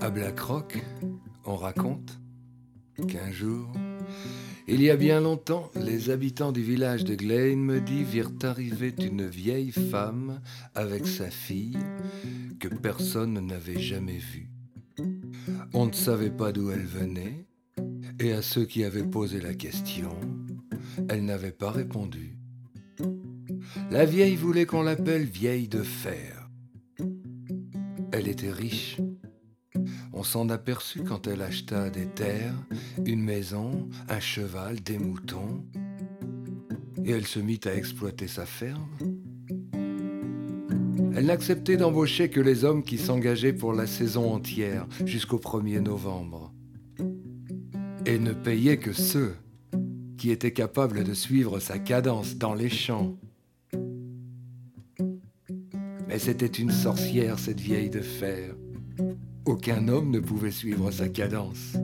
À Black Rock, on raconte qu'un jour, il y a bien longtemps, les habitants du village de Glenmedy virent arriver une vieille femme avec sa fille que personne n'avait jamais vue. On ne savait pas d'où elle venait, et à ceux qui avaient posé la question, elle n'avait pas répondu. La vieille voulait qu'on l'appelle vieille de fer. Elle était riche on s'en aperçut quand elle acheta des terres, une maison, un cheval, des moutons, et elle se mit à exploiter sa ferme. Elle n'acceptait d'embaucher que les hommes qui s'engageaient pour la saison entière, jusqu'au 1er novembre, et ne payait que ceux qui étaient capables de suivre sa cadence dans les champs. Mais c'était une sorcière, cette vieille de fer. Aucun homme ne pouvait suivre sa cadence.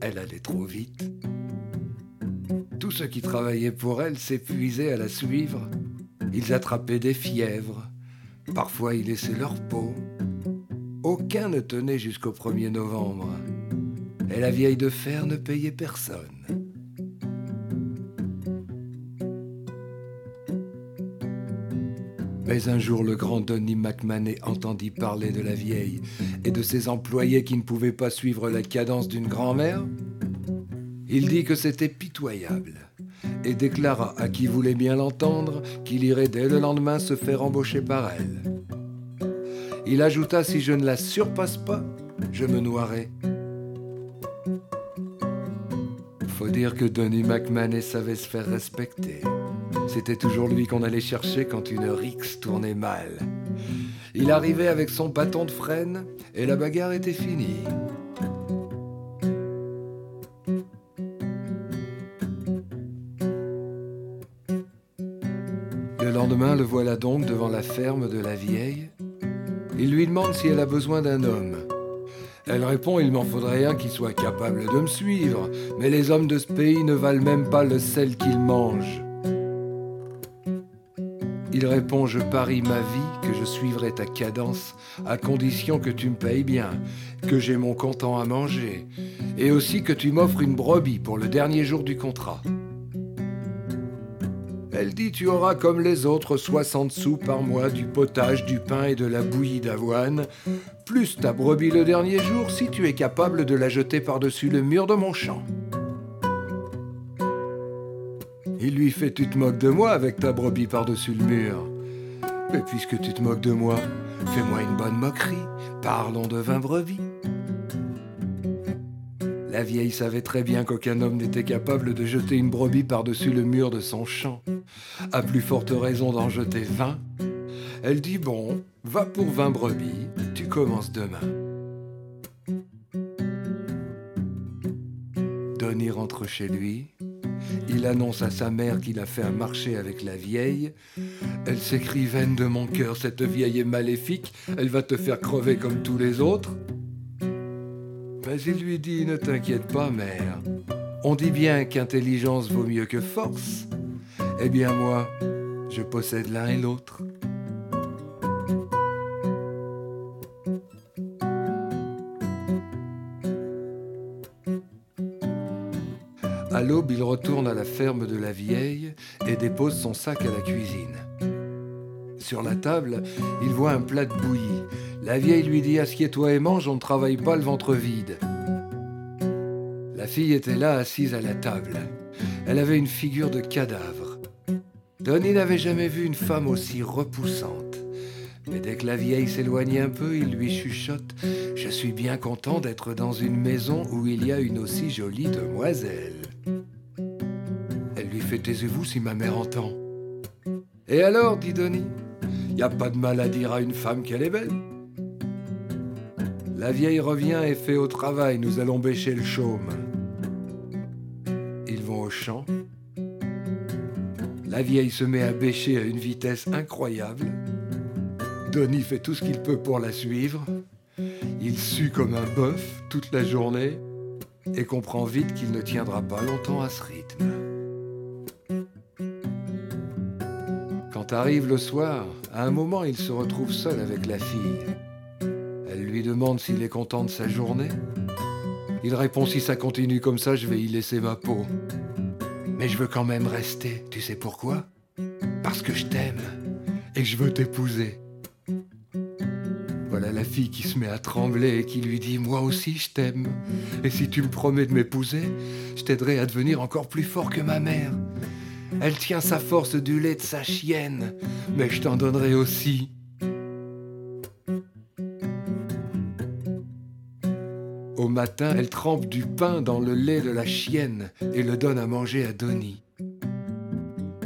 Elle allait trop vite. Tous ceux qui travaillaient pour elle s'épuisaient à la suivre. Ils attrapaient des fièvres. Parfois ils laissaient leur peau. Aucun ne tenait jusqu'au 1er novembre. Et la vieille de fer ne payait personne. Mais un jour, le grand Donny McMahon entendit parler de la vieille et de ses employés qui ne pouvaient pas suivre la cadence d'une grand-mère. Il dit que c'était pitoyable et déclara à qui voulait bien l'entendre qu'il irait dès le lendemain se faire embaucher par elle. Il ajouta Si je ne la surpasse pas, je me noierai. Faut dire que Donny McMahon savait se faire respecter. C'était toujours lui qu'on allait chercher quand une rixe tournait mal. Il arrivait avec son bâton de frêne et la bagarre était finie. Le lendemain, le voilà donc devant la ferme de la vieille. Il lui demande si elle a besoin d'un homme. Elle répond Il m'en faudrait un qui soit capable de me suivre, mais les hommes de ce pays ne valent même pas le sel qu'ils mangent. Il répond Je parie ma vie que je suivrai ta cadence, à condition que tu me payes bien, que j'ai mon comptant à manger, et aussi que tu m'offres une brebis pour le dernier jour du contrat. Elle dit Tu auras comme les autres 60 sous par mois du potage, du pain et de la bouillie d'avoine, plus ta brebis le dernier jour si tu es capable de la jeter par-dessus le mur de mon champ. Il lui fait Tu te moques de moi avec ta brebis par-dessus le mur. Mais puisque tu te moques de moi, fais-moi une bonne moquerie. Parlons de vin brebis. La vieille savait très bien qu'aucun homme n'était capable de jeter une brebis par-dessus le mur de son champ. À plus forte raison d'en jeter vingt. Elle dit Bon, va pour vingt brebis, tu commences demain. Donny rentre chez lui, il annonce à sa mère qu'il a fait un marché avec la vieille. Elle s'écrie Veine de mon cœur, cette vieille est maléfique, elle va te faire crever comme tous les autres. Mais il lui dit Ne t'inquiète pas, mère. On dit bien qu'intelligence vaut mieux que force. Eh bien, moi, je possède l'un et l'autre. À l'aube, il retourne à la ferme de la vieille et dépose son sac à la cuisine. Sur la table, il voit un plat de bouillie. La vieille lui dit Assieds-toi et mange, on ne travaille pas le ventre vide. La fille était là, assise à la table. Elle avait une figure de cadavre. Donny n'avait jamais vu une femme aussi repoussante. Mais dès que la vieille s'éloigne un peu, il lui chuchote Je suis bien content d'être dans une maison où il y a une aussi jolie demoiselle. Elle lui fait Taisez-vous si ma mère entend. Et alors, dit Donny, y a pas de mal à dire à une femme qu'elle est belle. La vieille revient et fait au travail Nous allons bêcher le chaume. Ils vont au champ. La vieille se met à bêcher à une vitesse incroyable. Donny fait tout ce qu'il peut pour la suivre. Il sue comme un bœuf toute la journée et comprend vite qu'il ne tiendra pas longtemps à ce rythme. Quand arrive le soir, à un moment, il se retrouve seul avec la fille. Elle lui demande s'il est content de sa journée. Il répond si ça continue comme ça, je vais y laisser ma peau. Mais je veux quand même rester. Tu sais pourquoi? Parce que je t'aime et je veux t'épouser. Qui se met à trembler et qui lui dit Moi aussi je t'aime. Et si tu me promets de m'épouser, je t'aiderai à devenir encore plus fort que ma mère. Elle tient sa force du lait de sa chienne, mais je t'en donnerai aussi. Au matin, elle trempe du pain dans le lait de la chienne et le donne à manger à Donny.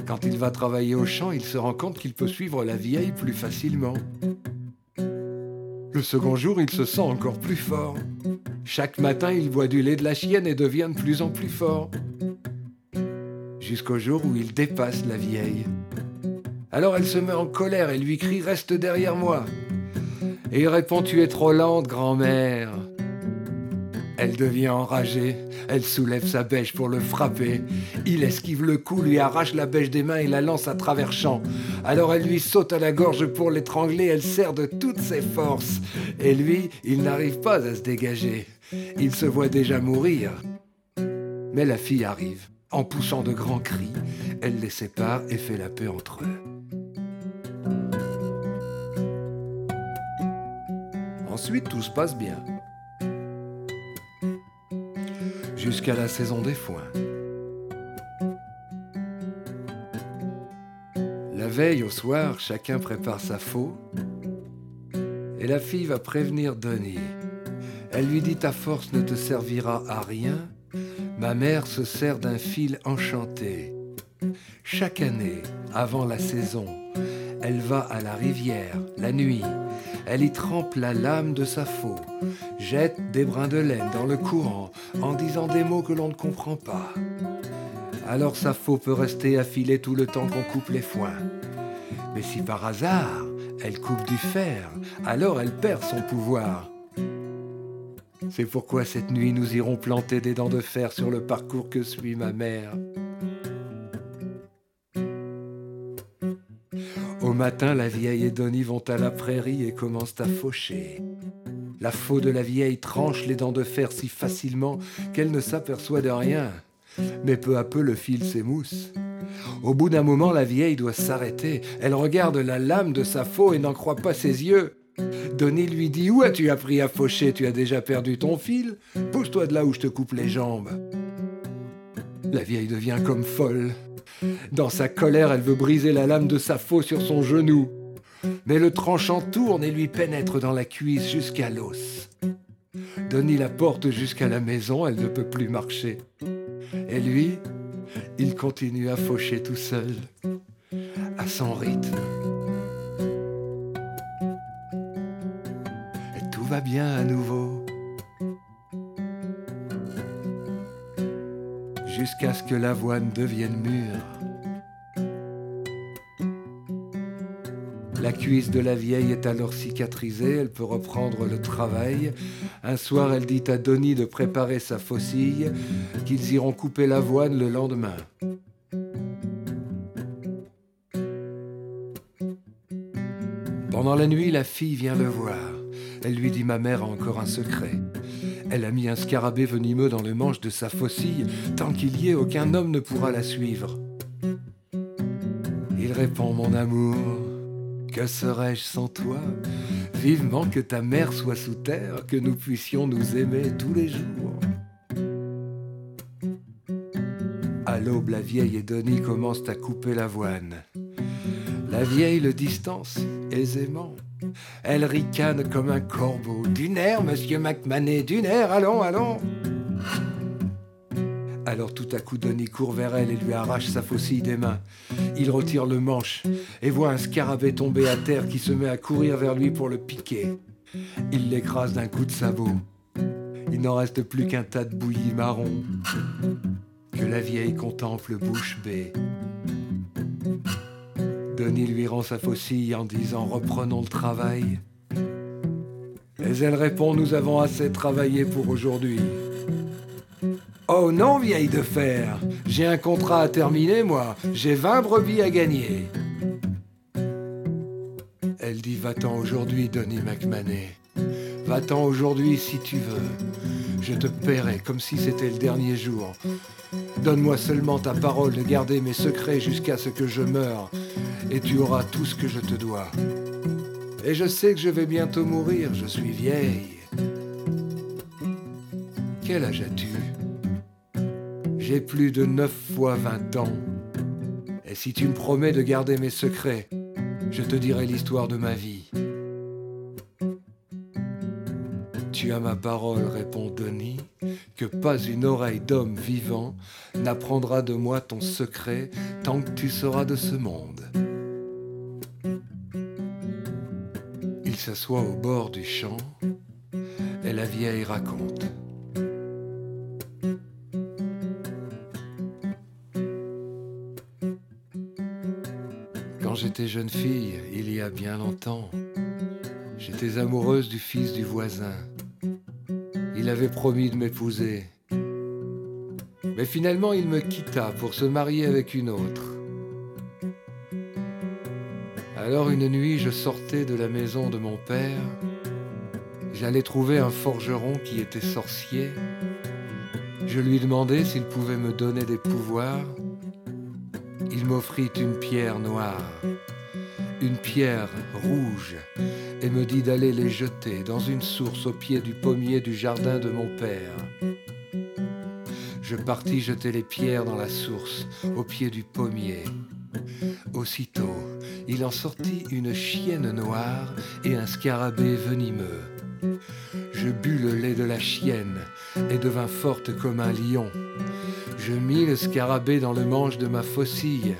Quand il va travailler au champ, il se rend compte qu'il peut suivre la vieille plus facilement. Le second jour, il se sent encore plus fort. Chaque matin, il boit du lait de la chienne et devient de plus en plus fort. Jusqu'au jour où il dépasse la vieille. Alors elle se met en colère et lui crie Reste derrière moi. Et il répond Tu es trop lente, grand-mère. Elle devient enragée, elle soulève sa bêche pour le frapper. Il esquive le coup, lui arrache la bêche des mains et la lance à travers champ. Alors elle lui saute à la gorge pour l'étrangler, elle serre de toutes ses forces. Et lui, il n'arrive pas à se dégager. Il se voit déjà mourir. Mais la fille arrive. En poussant de grands cris, elle les sépare et fait la paix entre eux. Ensuite, tout se passe bien. Jusqu'à la saison des foins. La veille au soir, chacun prépare sa faux et la fille va prévenir Denis. Elle lui dit Ta force ne te servira à rien, ma mère se sert d'un fil enchanté. Chaque année, avant la saison, elle va à la rivière la nuit elle y trempe la lame de sa faux, jette des brins de laine dans le courant en disant des mots que l'on ne comprend pas. Alors sa faux peut rester affilée tout le temps qu'on coupe les foins. Mais si par hasard elle coupe du fer, alors elle perd son pouvoir. C'est pourquoi cette nuit nous irons planter des dents de fer sur le parcours que suit ma mère. Matin, la vieille et Donny vont à la prairie et commencent à faucher. La faux de la vieille tranche les dents de fer si facilement qu'elle ne s'aperçoit de rien. Mais peu à peu, le fil s'émousse. Au bout d'un moment, la vieille doit s'arrêter. Elle regarde la lame de sa faux et n'en croit pas ses yeux. Donny lui dit Où as-tu appris à faucher? Tu as déjà perdu ton fil? Pousse-toi de là où je te coupe les jambes. La vieille devient comme folle. Dans sa colère, elle veut briser la lame de sa faux sur son genou. Mais le tranchant tourne et lui pénètre dans la cuisse jusqu'à l'os. Donny la porte jusqu'à la maison, elle ne peut plus marcher. Et lui, il continue à faucher tout seul, à son rythme. Et tout va bien à nouveau. Jusqu'à ce que l'avoine devienne mûre. La cuisse de la vieille est alors cicatrisée, elle peut reprendre le travail. Un soir, elle dit à Donny de préparer sa faucille, qu'ils iront couper l'avoine le lendemain. Pendant la nuit, la fille vient le voir. Elle lui dit Ma mère a encore un secret. Elle a mis un scarabée venimeux dans le manche de sa faucille. Tant qu'il y est, aucun homme ne pourra la suivre. Il répond Mon amour, que serais-je sans toi? Vivement que ta mère soit sous terre, que nous puissions nous aimer tous les jours. À l'aube, la vieille et Denis commencent à couper l'avoine. La vieille le distance aisément. Elle ricane comme un corbeau. D'une air, monsieur McManet, d'une air, allons, allons. Alors tout à coup, Denis court vers elle et lui arrache sa faucille des mains. Il retire le manche et voit un scarabée tomber à terre qui se met à courir vers lui pour le piquer. Il l'écrase d'un coup de sabot. Il n'en reste plus qu'un tas de bouillie marron que la vieille contemple bouche bée. Denis lui rend sa faucille en disant reprenons le travail. Mais elle répond Nous avons assez travaillé pour aujourd'hui. Oh non, vieille de fer, j'ai un contrat à terminer, moi. J'ai 20 brebis à gagner. Elle dit Va-t'en aujourd'hui, Donny McManey. Va-t'en aujourd'hui si tu veux. Je te paierai comme si c'était le dernier jour. Donne-moi seulement ta parole de garder mes secrets jusqu'à ce que je meure, et tu auras tout ce que je te dois. Et je sais que je vais bientôt mourir, je suis vieille. Quel âge as-tu? J'ai plus de neuf fois vingt ans. Et si tu me promets de garder mes secrets, je te dirai l'histoire de ma vie. As ma parole, répond Denis, que pas une oreille d'homme vivant n'apprendra de moi ton secret tant que tu seras de ce monde. Il s'assoit au bord du champ et la vieille raconte. Quand j'étais jeune fille, il y a bien longtemps, j'étais amoureuse du fils du voisin. Il avait promis de m'épouser. Mais finalement, il me quitta pour se marier avec une autre. Alors une nuit, je sortais de la maison de mon père. J'allais trouver un forgeron qui était sorcier. Je lui demandai s'il pouvait me donner des pouvoirs. Il m'offrit une pierre noire, une pierre rouge et me dit d'aller les jeter dans une source au pied du pommier du jardin de mon père. Je partis jeter les pierres dans la source au pied du pommier. Aussitôt, il en sortit une chienne noire et un scarabée venimeux. Je bus le lait de la chienne et devins forte comme un lion. Je mis le scarabée dans le manche de ma faucille.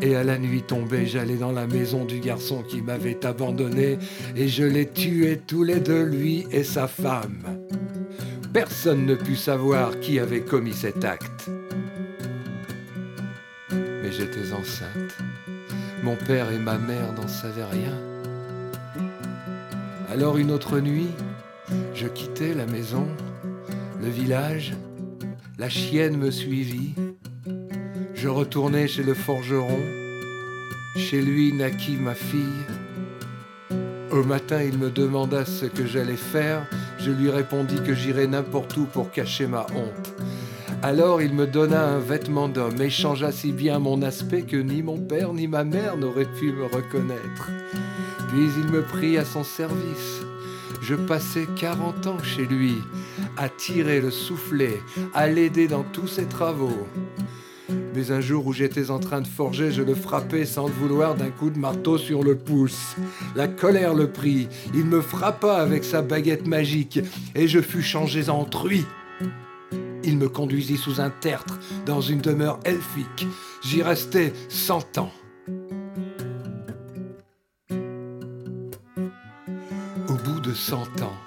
Et à la nuit tombée, j'allais dans la maison du garçon qui m'avait abandonné et je les tuais tous les deux, lui et sa femme. Personne ne put savoir qui avait commis cet acte. Mais j'étais enceinte. Mon père et ma mère n'en savaient rien. Alors une autre nuit, je quittai la maison, le village, la chienne me suivit. Je retournai chez le forgeron. Chez lui naquit ma fille. Au matin, il me demanda ce que j'allais faire. Je lui répondis que j'irais n'importe où pour cacher ma honte. Alors il me donna un vêtement d'homme et changea si bien mon aspect que ni mon père ni ma mère n'auraient pu me reconnaître. Puis il me prit à son service. Je passai quarante ans chez lui, à tirer le soufflet, à l'aider dans tous ses travaux. Mais un jour où j'étais en train de forger, je le frappai sans le vouloir d'un coup de marteau sur le pouce. La colère le prit, il me frappa avec sa baguette magique, et je fus changé en truie. Il me conduisit sous un tertre dans une demeure elfique. J'y restai cent ans. Au bout de cent ans,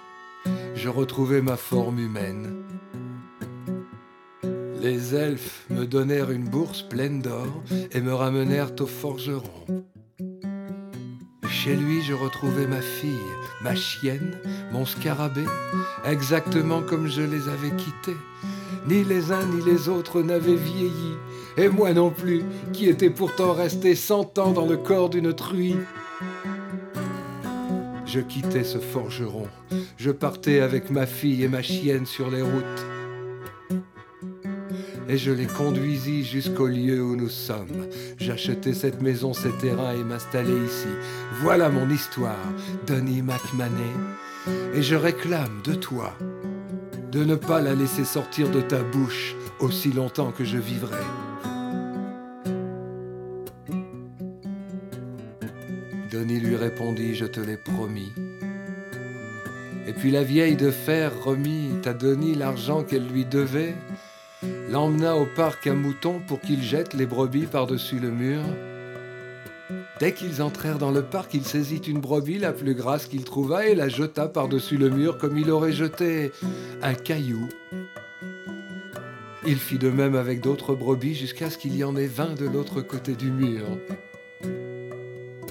je retrouvai ma forme humaine. Les elfes me donnèrent une bourse pleine d'or et me ramenèrent au forgeron. Chez lui, je retrouvai ma fille, ma chienne, mon scarabée, exactement comme je les avais quittés. Ni les uns ni les autres n'avaient vieilli, et moi non plus, qui étais pourtant resté cent ans dans le corps d'une truie. Je quittais ce forgeron, je partais avec ma fille et ma chienne sur les routes et je les conduisis jusqu'au lieu où nous sommes. J'achetai cette maison, ces terrains et m'installai ici. Voilà mon histoire, Denis McManey, et je réclame de toi de ne pas la laisser sortir de ta bouche aussi longtemps que je vivrai. Denis lui répondit, je te l'ai promis. Et puis la vieille de fer remit à Denis l'argent qu'elle lui devait l'emmena au parc à moutons pour qu'il jette les brebis par-dessus le mur. Dès qu'ils entrèrent dans le parc, il saisit une brebis la plus grasse qu'il trouva et la jeta par-dessus le mur comme il aurait jeté un caillou. Il fit de même avec d'autres brebis jusqu'à ce qu'il y en ait vingt de l'autre côté du mur.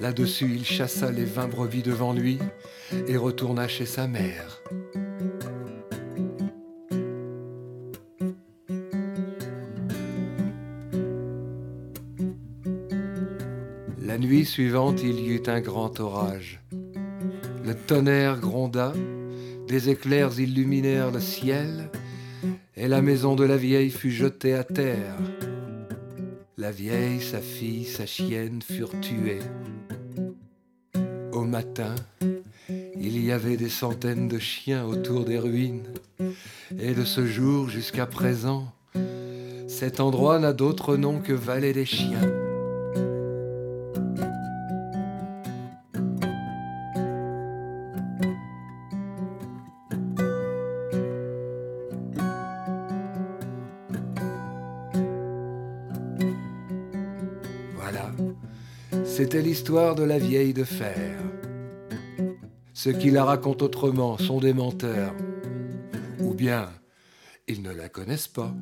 Là-dessus, il chassa les vingt brebis devant lui et retourna chez sa mère. Suivante, il y eut un grand orage. Le tonnerre gronda, des éclairs illuminèrent le ciel, et la maison de la vieille fut jetée à terre. La vieille, sa fille, sa chienne furent tuées. Au matin, il y avait des centaines de chiens autour des ruines. Et de ce jour jusqu'à présent, cet endroit n'a d'autre nom que Vallée des Chiens. C'était l'histoire de la vieille de fer. Ceux qui la racontent autrement sont des menteurs. Ou bien, ils ne la connaissent pas.